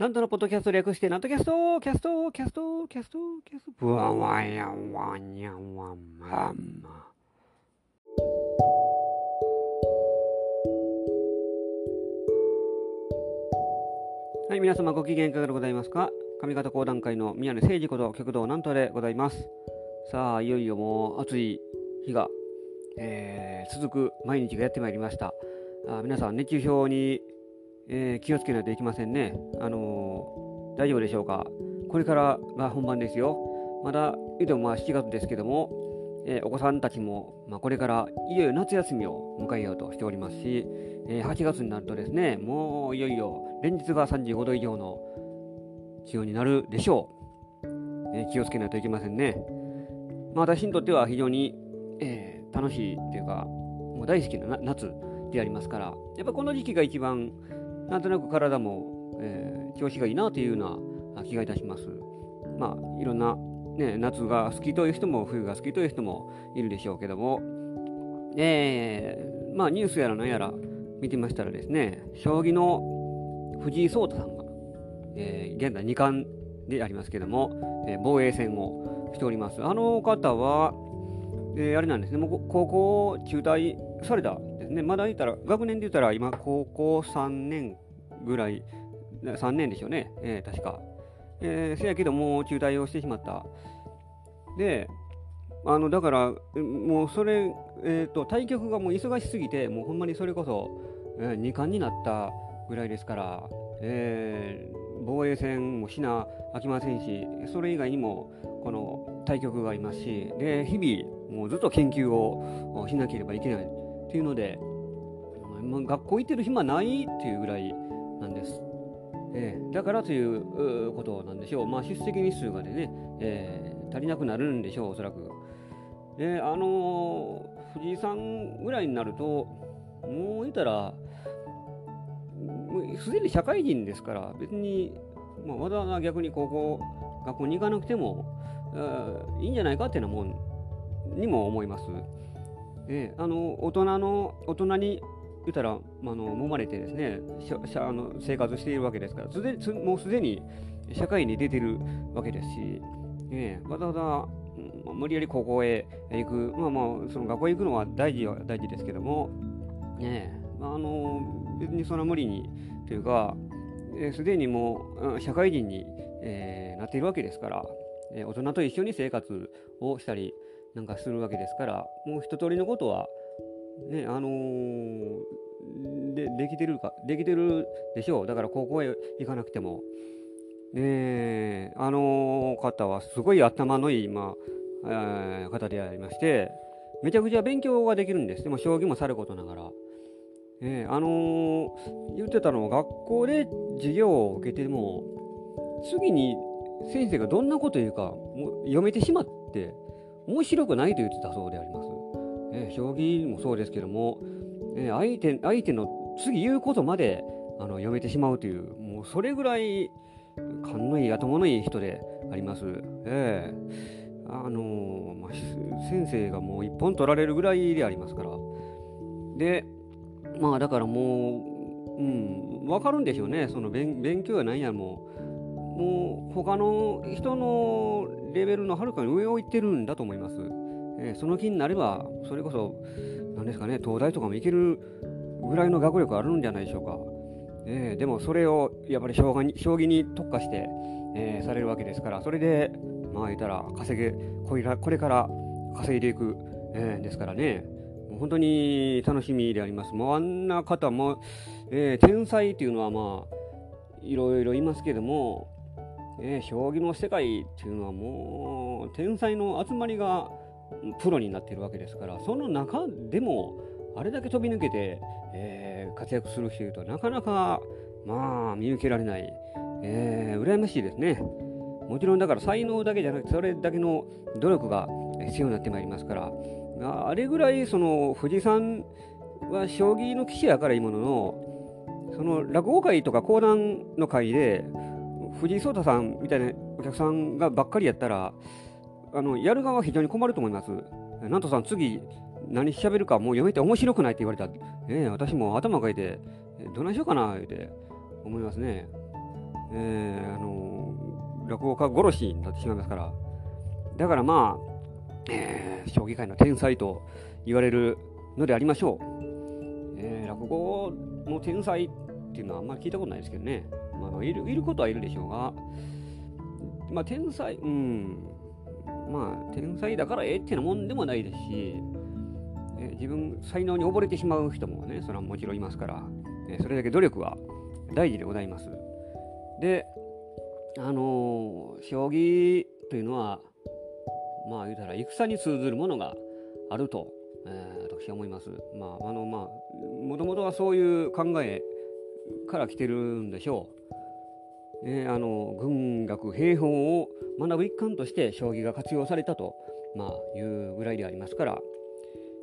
なんとのポッドキャスト略して、なんとキャストキャストキャストキャストキャストブワンワンヤンワンヤンワンマンマ。はい、皆様ご機嫌いかがでございますか上方講談界の宮根誠司こと旭堂南斗でございます。さあ、いよいよもう暑い日が、えー、続く毎日がやってまいりました。あ皆さん、熱中症に、えー気をつけないといけませんね。あのー大丈夫でしょうか？これからが本番ですよ。まだ、言うてもまあ7月ですけども、えーお子さんたちも、まあ、これからいよいよ夏休みを迎えようとしておりますし、えー8月になるとですね、もういよいよ連日が35度以上の気温になるでしょう。えー気をつけないといけませんね。まあ、私にとっては非常に、えー楽しいっていうか、もう大好きなな夏でありますから、やっぱこの時期が一番、なんとなく体も、えー調子がいいなというような気がいたします。まあ、いろんな、ね、夏が好きという人も、冬が好きという人もいるでしょうけども、えーまあ、ニュースやら何やら見てましたらですね、将棋の藤井聡太さんが、えー現在2冠でありますけども、えー防衛戦をしております。あの方は、えーあれなんですね、もう高校を中退されたね。まだ言ったら、学年で言ったら今、高校3年ぐらい、3年でしょうね、えー確か。えーせやけど、もう中退をしてしまった。で、あのだから、もうそれ、えー、と対局がもう忙しすぎて、もうほんまにそれこそ、え2冠になったぐらいですから、えー防衛戦もしなあきませんし、それ以外にもこの対局がありますし、で日々、もうずっと研究をしなければいけないっていうので、まあ学校行ってる暇ないっていうぐらいなんです。えーだからということなんでしょう、まあ、出席日数がでね、えー足りなくなるんでしょう、おそらく。で、あのー藤井さんぐらいになると、もう言ったら、すでに社会人ですから、別に、まあ、わざわざ逆に高校、学校に行かなくても、いいんじゃないかっていうようなもんにも思います。えーあの大人の大人に言ったら、まあ、あの揉まれてですねししゃあの生活しているわけですからすでもうすでに社会に出てるわけですし、ええわざわざうん無理やり高校へ行く、まあまあ、その学校へ行くのは大事は大事ですけども、ねまあ、あの別にそんな無理にというか、えーすでにもう社会人に、えーなっているわけですから、えー大人と一緒に生活をしたりなんかするわけですから、もう一通りのことは、ね、あのーでできてるか、できてるでしょう。だから高校へ行かなくても。ね、あの方はすごい頭のいい、まあえー方でありまして、めちゃくちゃ勉強ができるんです。でも将棋もさることながら。えーあのー言ってたのは学校で授業を受けても、次に先生がどんなこと言うかもう読めてしまって、面白くないと言ってたそうであります。えー将棋もそうですけども、えー相手相手の次言うことまであの読めてしまうという、もうそれぐらい勘のいい、頭のいい人であります。ええあのまあ、先生がもう一本取られるぐらいでありますから。で、まあだからもう、うん、わかるんでしょうね、その勉勉強やなんやもう、もう他の人のレベルのはるかに上を行ってるんだと思います。えーその気になれば、それこそ、なんですかね、東大とかも行けるぐらいの学力あるんじゃないでしょうか。えーでもそれをやっぱり将棋に将棋に特化して、えーされるわけですから、それで、まあ言ったら稼げ、これらこれから稼いでいく、えーですからね、もう本当に楽しみであります。もうあんな方も、えー天才っていうのはまあ、いろいろいますけども、えー将棋の世界っていうのはもう天才の集まりがプロになっているわけですからその中でもあれだけ飛び抜けて、えー活躍する人いるとなかなかまあ見受けられない、えー羨ましいですね。もちろんだから才能だけじゃなくてそれだけの努力が必要になってまいりますから。あれぐらいその藤井さんは将棋の棋士やからいいもののその落語会とか講談の会で藤井聡太さんみたいなお客さんがばっかりやったらあのやる側は非常に困ると思います。なんとさん次何喋るかもう読めて面白くないって言われたら、ねえ、私も頭かいてどないしようかなって思いますね。えー、あの落語家殺しになってしまいますから、だからまあ、えー、将棋界の天才と言われるのでありましょう。えー、落語の天才っていうのはあんまり聞いたことないですけどね。まあ、いるいることはいるでしょうが、まあ、天才、うん、まあ、天才だからええってなもんでもないですし、え自分、才能に溺れてしまう人もね、それはもちろんいますから、えそれだけ努力は大事でございます。で、あのー、将棋というのは、まあ言うたら戦に通ずるものがあると、えー、私は思います。まあ、あの、まあ、もともとはそういう考えから来てるんでしょう。えー、あの軍学兵法を学ぶ一環として将棋が活用されたと、まあ、いうぐらいでありますから。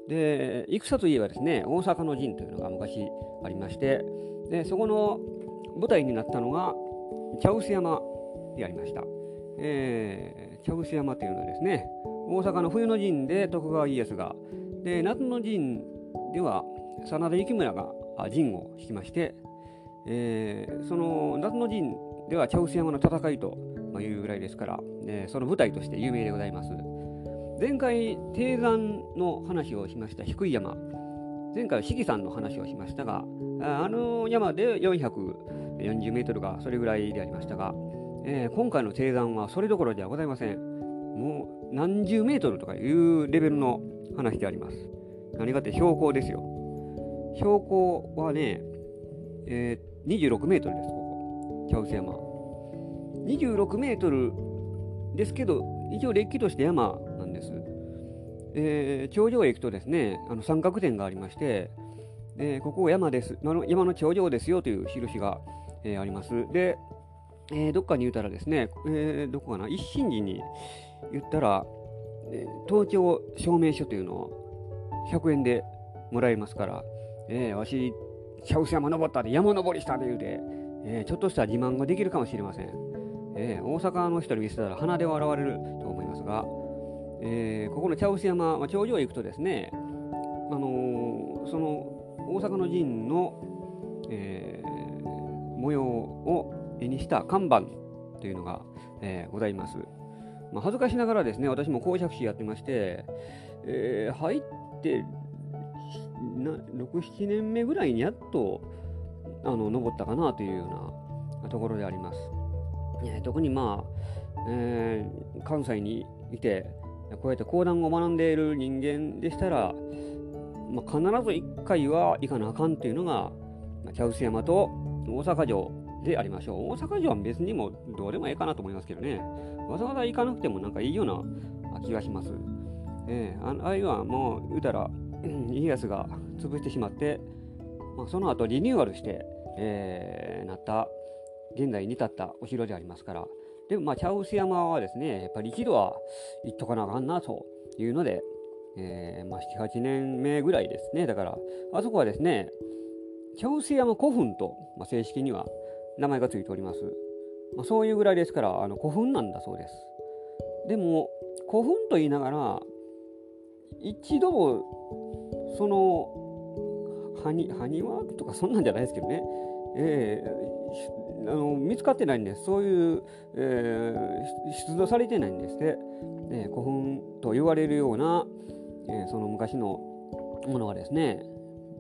で戦といえばですね大阪の陣というのが昔ありましてでそこの舞台になったのが茶臼山でありました、えー、茶臼山というのはですね大阪の冬の陣で徳川家康がで夏の陣では真田幸村が陣を引きましてえー、その夏の陣では茶臼山の戦いというぐらいですから、えー、その舞台として有名でございます。前回、低山の話をしました低い山、前回は四季山の話をしましたが、あの山で440メートルがそれぐらいでありましたが、えー、今回の低山はそれどころではございません。もう何十メートルとかいうレベルの話であります。何かって標高ですよ。標高はね、えー26メートルです、ここ、茶臼山。26メートルですけど、一応、れっきとして山なんです。えー、頂上へ行くとですね、あの三角点がありまして、えー、ここ山です、山の頂上ですよという印が、えー、あります。で、えー、どっかに言ったらですね、えー、どこかな、一心寺に言ったら、えー、登頂証明書というのを100円でもらえますから、えー、わし茶臼山登ったで山登りしたで言うて、えー、ちょっとした自慢ができるかもしれません。えー、大阪の人に見せたら鼻で笑われると思いますが、えー、ここの茶臼山、まあ、頂上へ行くとですね、あのー、その大阪の陣の、えー、模様を絵にした看板というのが、えー、ございます。まあ、恥ずかしながらですね、私も公爵士やってまして、えー、入って67年目ぐらいにやっとあの登ったかなというようなところであります。特にまあ、えー、関西にいてこうやって講談を学んでいる人間でしたら、まあ、必ず1回は行かなあかんというのが茶臼山と大阪城でありましょう。大阪城は別にもどうでもいいかなと思いますけどね。わざわざ行かなくてもなんかいいような気がします。えー、ああいうはもう言うたら家康が潰してしまって、まあ、その後リニューアルして、えー、なった現代に至ったお城でありますから。でもまあ茶臼山はですねやっぱり一度は行っとかなあかんなというので、えーまあ、78年目ぐらいですね。だからあそこはですね茶臼山古墳と、まあ、正式には名前がついております、まあ、そういうぐらいですからあの古墳なんだそうです。でも古墳と言いながら一度もその埴輪とかそんなんじゃないですけどね、えー、あの見つかってないんです、そういう、えー、出土されてないんですって、えー、古墳と言われるような、えー、その昔のものがですね、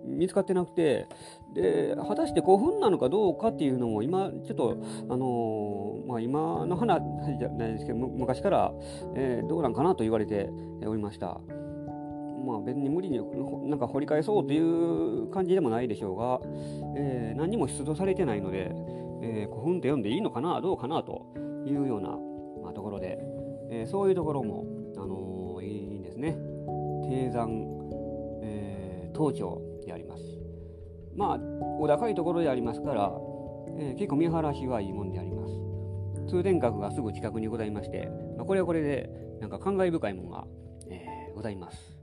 見つかってなくて、で果たして古墳なのかどうかっていうのも今ちょっとあのー、まあ、今の話じゃないですけど昔から、えー、どうなんかなと言われておりました。まあ、別に無理になんか掘り返そうという感じでもないでしょうが、えー、何にも出土されてないので、えー、古墳って読んでいいのかなどうかなというような、まあ、ところで、えー、そういうところも、あの、いいんですね。低山、えー、東町であります。まあ、お高いところでありますから、えー、結構見晴らしはいいもんであります。通天閣がすぐ近くにございまして、まあ、これはこれでなんか感慨深いものが、え、ございます。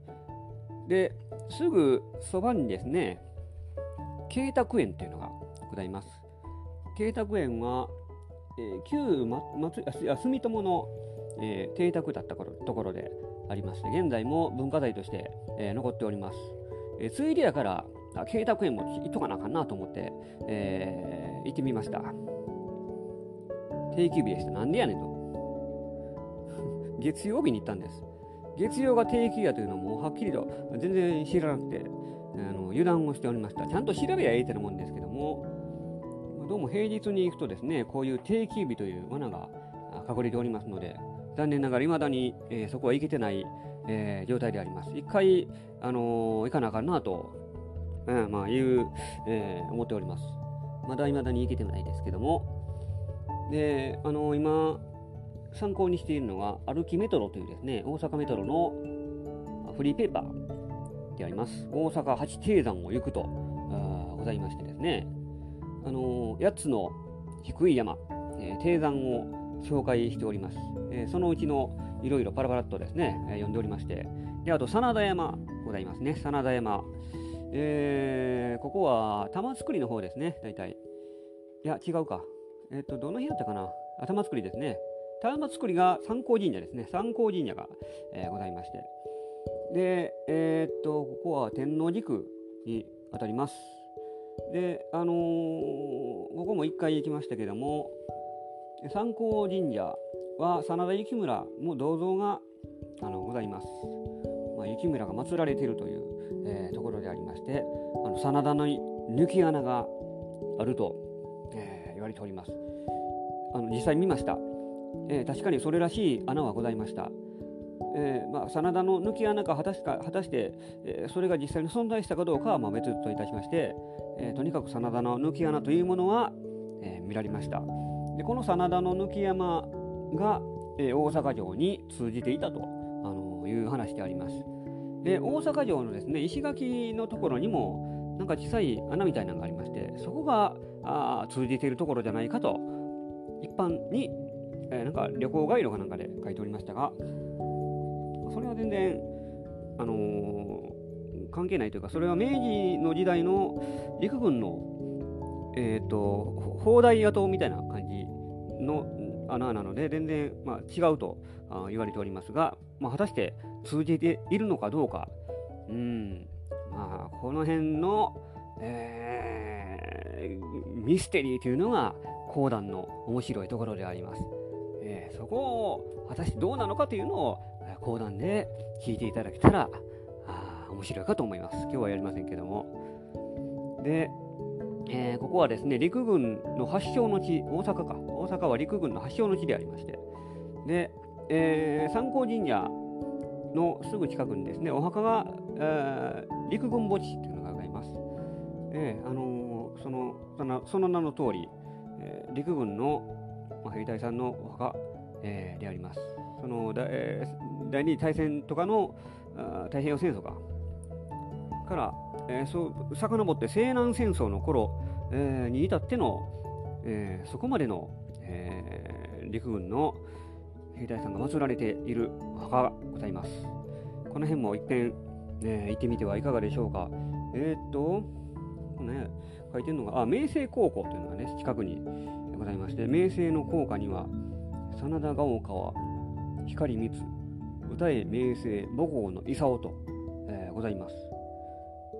で、すぐそばにですね、慶卓園というのがございます。慶卓園は、えー、旧松住友の、えー、邸宅だったところでありまして、現在も文化財として、えー、残っております。えー、ついでやから、慶卓園も行っとかなあかんなと思って、えー、行ってみました。定休日でした。なんでやねんと。月曜日に行ったんです。月曜が定休やというのもはっきりと全然知らなくて、あの油断をしておりました。ちゃんと調べりゃええってなもんですけども、どうも平日に行くとですね、こういう定休日という罠が隠れておりますので、残念ながら未だに、えー、そこは行けてない、えー、状態であります。一回、あのー、行かなあかんなと、うん、まあ、いう、え、思っております。まだ未だに行けてないですけども、で、あの今、参考にしているのが、歩きメトロというですね、大阪メトロのフリーペーパーであります。大阪八低山を行くとございましてですね、あの8つの低い山、えー、低山を紹介しております。えー、そのうちのいろいろパラパラっとですね、えー、読んでおりまして、で、あと、真田山ございますね。真田山。えー、ここは玉造りの方ですね、大体。いや、違うか。えっ、と、どの辺だったかな。あ、玉造りですね。玉造りが三光神社ですね。三光神社が、えー、ございまして。で、えっと、ここは天王寺区にあたります。で、あのー、ここも一回行きましたけども、三光神社は真田幸村の銅像があのございます。まあ、幸村が祀られているという、えー、ところでありまして、あの真田の抜き穴があると、えー、言われております。あの実際見ました、えー、確かにそれらしい穴はございました。えーまあ、真田の抜き穴か果たしか果たして、えー、それが実際に存在したかどうかはまあ別といたしまして、えー、とにかく真田の抜き穴というものは、えー、見られましたでこの真田の抜き山が、えー、大阪城に通じていたと、あのー、いう話でありますで大阪城のですね石垣のところにもなんか小さい穴みたいなのがありましてそこがあ通じているところじゃないかと一般に、えー、なんか旅行ガイドかなんかで書いておりましたがそれは全然、あのー、関係ないというか、それは明治の時代の陸軍の、えっ、ー、と、砲台跡みたいな感じの穴なので、全然、まあ、違うと言われておりますが、まあ、果たして通じているのかどうか、うん、まあ、この辺の、えー、ミステリーというのが講談の面白いところであります。えー、そこを果たしてどうなのかというのを講談で聞いていただけたらあ面白いかと思います。今日はやりませんけども。で、えー、ここはですね、陸軍の発祥の地、大阪か。大阪は陸軍の発祥の地でありまして、で、えー、三光神社のすぐ近くにですね、お墓が、えー、陸軍墓地というのがございます。えー、あのー、そのそのその名の通り、えー、陸軍の、まあ、兵隊さんのお墓、えー、であります。その、第二次大戦とかの太平洋戦争かから、えー、そう遡って西南戦争の頃、えー、に至っての、えー、そこまでの、えー、陸軍の兵隊さんが祀られている墓がございます。この辺も一見、えー、行ってみてはいかがでしょうか。えー、っと、ね、書いてるのが、あ、明星高校というのがね、近くにございまして、明星の校歌には、真田ヶ丘は光光歌え名声母校の勲と、えー、ございます、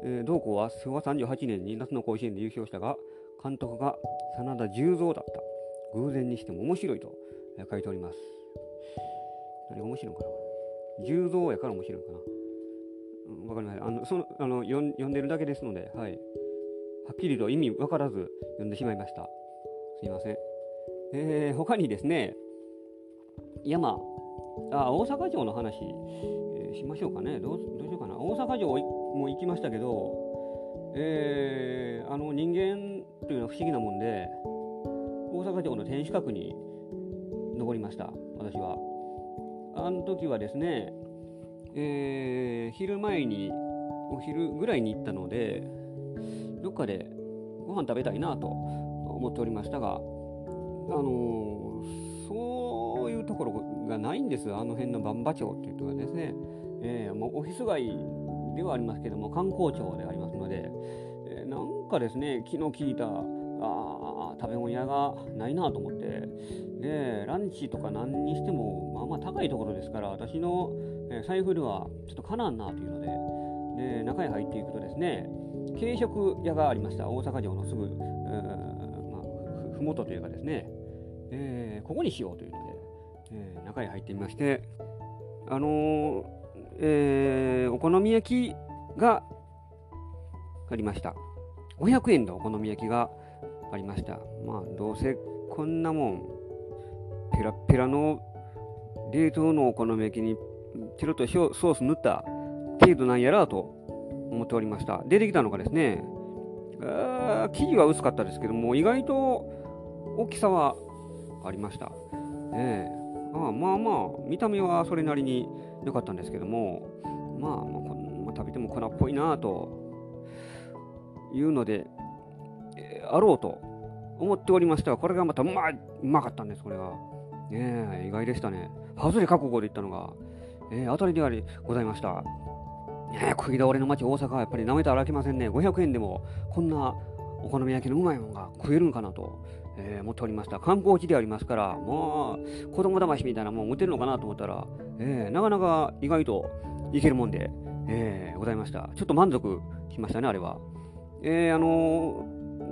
えー、同校は昭和38年に夏の甲子園で優勝したが監督が真田十三だった。偶然にしても面白いと、えー、書いております。何が面白いのかな。十三やから面白いのかな。わ、うん、かりません。あのそのあの読んでるだけですので、はい、はっきりと意味分からず読んでしまいました。いません、えー、他にですね山あ大阪城の話、えー、しましょうかね。どうどうしようかな。大阪城も行きましたけど、えー、あの人間というのは不思議なもんで大阪城の天守閣に登りました。私は。あの時はですね、えー、昼前にお昼ぐらいに行ったのでどっかでご飯食べたいなと思っておりましたがあの、そういうところがないんです、あの辺の万場町っていうところですね、えー、もうオフィス街ではありますけども、観光庁でありますので、えー、なんかですね、気の利いたあ食べ物屋がないなと思って、で、ランチとか何にしても、まあまあ高いところですから、私の、財布ではちょっとかなんなというので、で中へ入っていくとですね、軽食屋がありました、大阪城のすぐ、まあ、ふもというかですね、えー、ここにしようというので、えー、中へ入ってみまして、あのー、えー、お好み焼きがありました。500円のお好み焼きがありました。まあ、どうせこんなもん、ペラペラの冷凍のお好み焼きにチロッとソース塗った程度なんやらと思っておりました。出てきたのがですね、あ生地は薄かったですけども、意外と大きさはありました。ええあまあまあ、見た目はそれなりに良かったんですけども、まあ、まあ、まあ、食べても粉っぽいなというので、えー、あろうと思っておりましたが、これがまたうまうまかったんです、これが。ねえ、意外でしたね。外れ覚悟で言ったのが、えー、当たりでありございました。ねえ、食い倒れの街大阪はやっぱり舐めたらあきませんね。500円でもこんなお好み焼きのうまいものが食えるんかなと、えー、思っておりました。観光地でありますから、もう子供騙しみたいなもん持てるのかなと思ったら、えー、なかなか意外といけるもんで、えー、ございました。ちょっと満足しましたね、あれは。えー、あの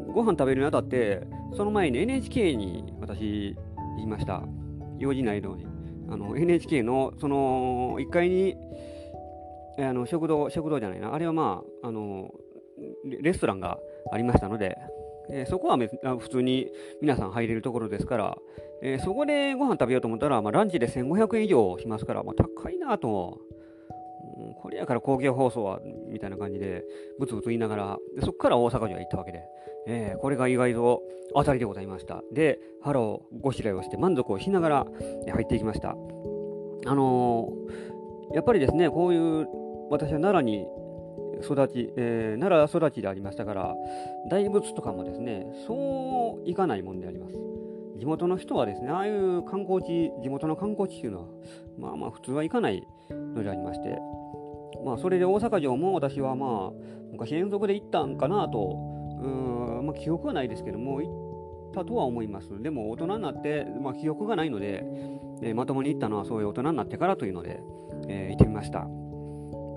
ー、ご飯食べるにあたって、その前に NHK に私言いました。用事ないのに。あの NHK のその1階にあの食堂、食堂じゃないな、あれはまあ、あのレストランがありましたので、えー、そこは普通に皆さん入れるところですから、えー、そこでご飯食べようと思ったら、まあ、ランチで1500円以上しますから、まあ、高いなと、うん、これやから公共放送はみたいな感じで、ブツブツ言いながら、でそこから大阪城へ行ったわけで、えー、これが意外と当たりでございました。で、ハローごしらえをして満足をしながら入っていきました。あのー、やっぱりですね、こういう私は奈良に育ち、えー、奈良育ちでありましたから、大仏とかもですね、そう行かないもんであります。地元の人はですね、ああいう観光地、地元の観光地っていうのは、まあまあ普通は行かないのでありまして、まあそれで大阪城も私はまあ、昔遠足で行ったんかなと、うん、まあ記憶はないですけども、行ったとは思います。でも大人になって、まあ記憶がないので、えー、まともに行ったのはそういう大人になってからというので、えー、行ってみました。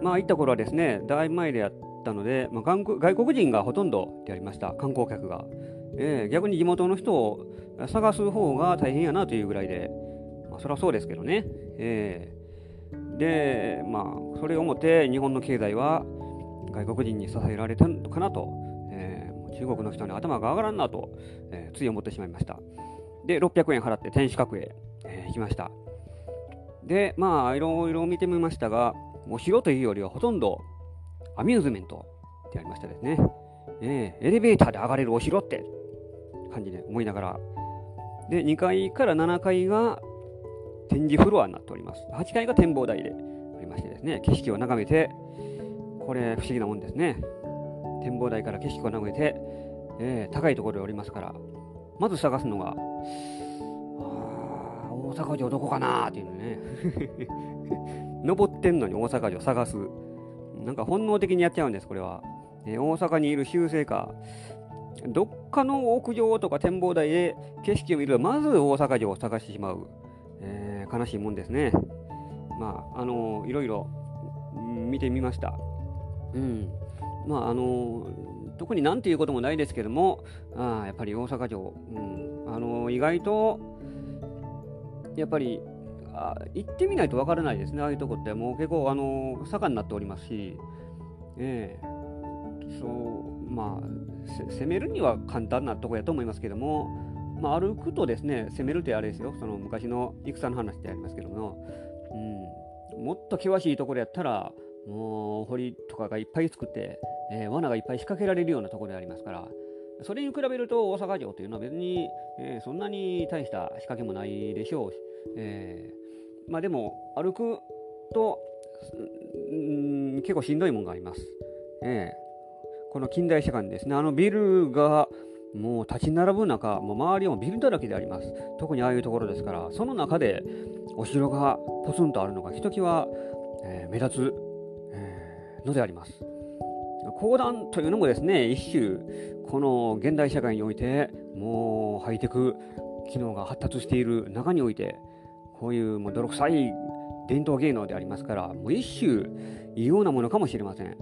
まあ行った頃はですね、だいぶ前でやったので、まあ、外国人がほとんどでありました、観光客が。えー、逆に地元の人を探す方が大変やなというぐらいで、まあ、そりゃそうですけどね。えー、で、まあ、それをもって日本の経済は外国人に支えられたのかなと、えー、中国の人に頭が上がらんなと、えー、つい思ってしまいました。で、600円払って天守閣へ、えー、行きました。で、まあ、いろいろ見てみましたが、お城というよりはほとんどアミューズメントってありましたですね。えー、エレベーターで上がれるお城って感じで思いながら。で、2階から7階が展示フロアになっております。8階が展望台でありましてですね、景色を眺めて、これ不思議なもんですね。展望台から景色を眺めて、えー、高いところでおりますから、まず探すのが、あ大阪城どこかなーっていうのね。登ってんのに大阪城探す。なんか本能的にやっちゃうんです、これは。えー、大阪にいる修正か、どっかの屋上とか展望台で景色を見ると、まず大阪城を探してしまう。えー、悲しいもんですね。まあ、あのー、いろいろ見てみました。うん。まあ、あのー、特になんていうこともないですけども、あやっぱり大阪城、うん、あの意外と、やっぱりあ行ってみないとわからないですね、ああいうとこって。もう結構、あの盛んになっておりますし、ええ。そう、まあ、攻めるには簡単なとこやと思いますけども、まあ、歩くとですね、攻めるってあれですよ、その昔の戦の話ってありますけども、うん、もっと険しいところやったら、もう堀とかがいっぱい作って、えー、罠がいっぱい仕掛けられるようなところでありますから、それに比べると大阪城というのは別に、えー、そんなに大した仕掛けもないでしょうし、えーまあでも歩くと、うん、結構しんどいもんがあります。ええこの近代社会ですね、あのビルがもう立ち並ぶ中、もう周りもビルだらけであります。特にああいうところですから、その中でお城がポツンとあるのがひときわ、えー、目立つ、えー、のであります。講談というのもですね、一種、この現代社会において、もうハイテク機能が発達している中において、こういうもう泥臭い伝統芸能でありますから、もう一種異様なものかもしれません。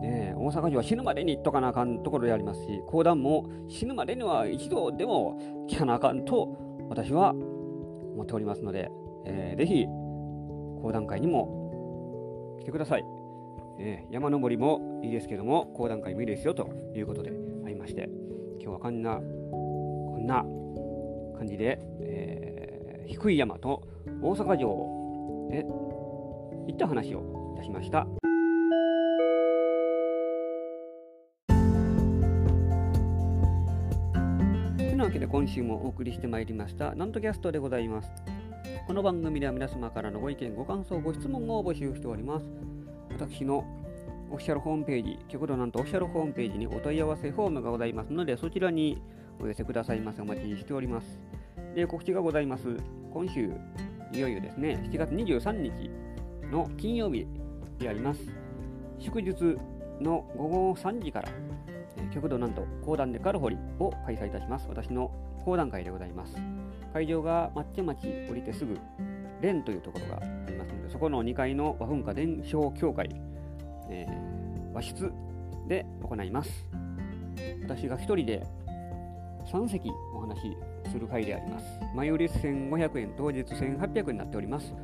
ね、大阪城は死ぬまでに行っとかなあかんところでありますし、講談も死ぬまでには一度でも聞かなあかんと私は思っておりますので、えー、ぜひ講談会にも来てください。えー、山登りもいいですけども講談会もいいですよということでありまして今日はこんなこんな感じで、えー、低い山と大阪城へ行った話をいたしました。というわけで今週もお送りしてまいりましたなんとキャストでございます。この番組では皆様からのご意見、ご感想、ご質問を募集しております。私のオフィシャルホームページ、極度なんとオフィシャルホームページにお問い合わせフォームがございますので、そちらにお寄せくださいませ。お待ちしております。で、告知がございます。今週、いよいよですね、7月23日の金曜日であります。祝日の午後3時から、え極度なんと講談でカルホリを開催いたします。私の講談会でございます。会場が抹茶町降りてすぐ、蓮というところがありますので、そこの2階の和文化伝承協会、えー、和室で行います。私が1人で3席お話しする会であります。前売り1500円、当日1800円になっております。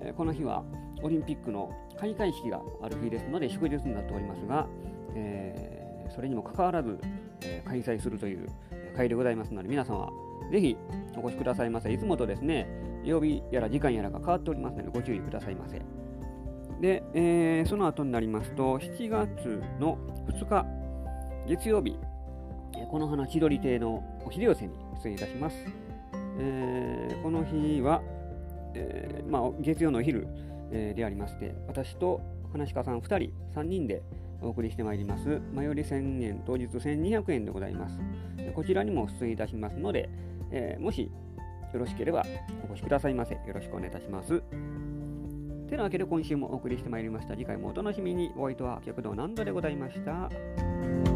え、この日はオリンピックの開会式がある日ですので祝日になっておりますが、えー、それにもかかわらず、え、開催するという会でございますので皆様ぜひお越しくださいませ。いつもとですね、曜日やら時間やらが変わっておりますのでご注意くださいませ。で、えー、その後になりますと、7月の2日、月曜日、この花千鳥亭のお昼寄せに出演いたします。えー、この日は、えー、まあ、月曜のお昼、えー、でありまして、私と話家さん2人、3人でお送りしてまいります。前より1000円、当日1200円でございます。こちらにも出演いたしますので、え、もしよろしければお越しくださいませ。よろしくお願いいたします。てなわけで今週もお送りしてまいりました。次回もお楽しみに。お相手は極道南度でございました。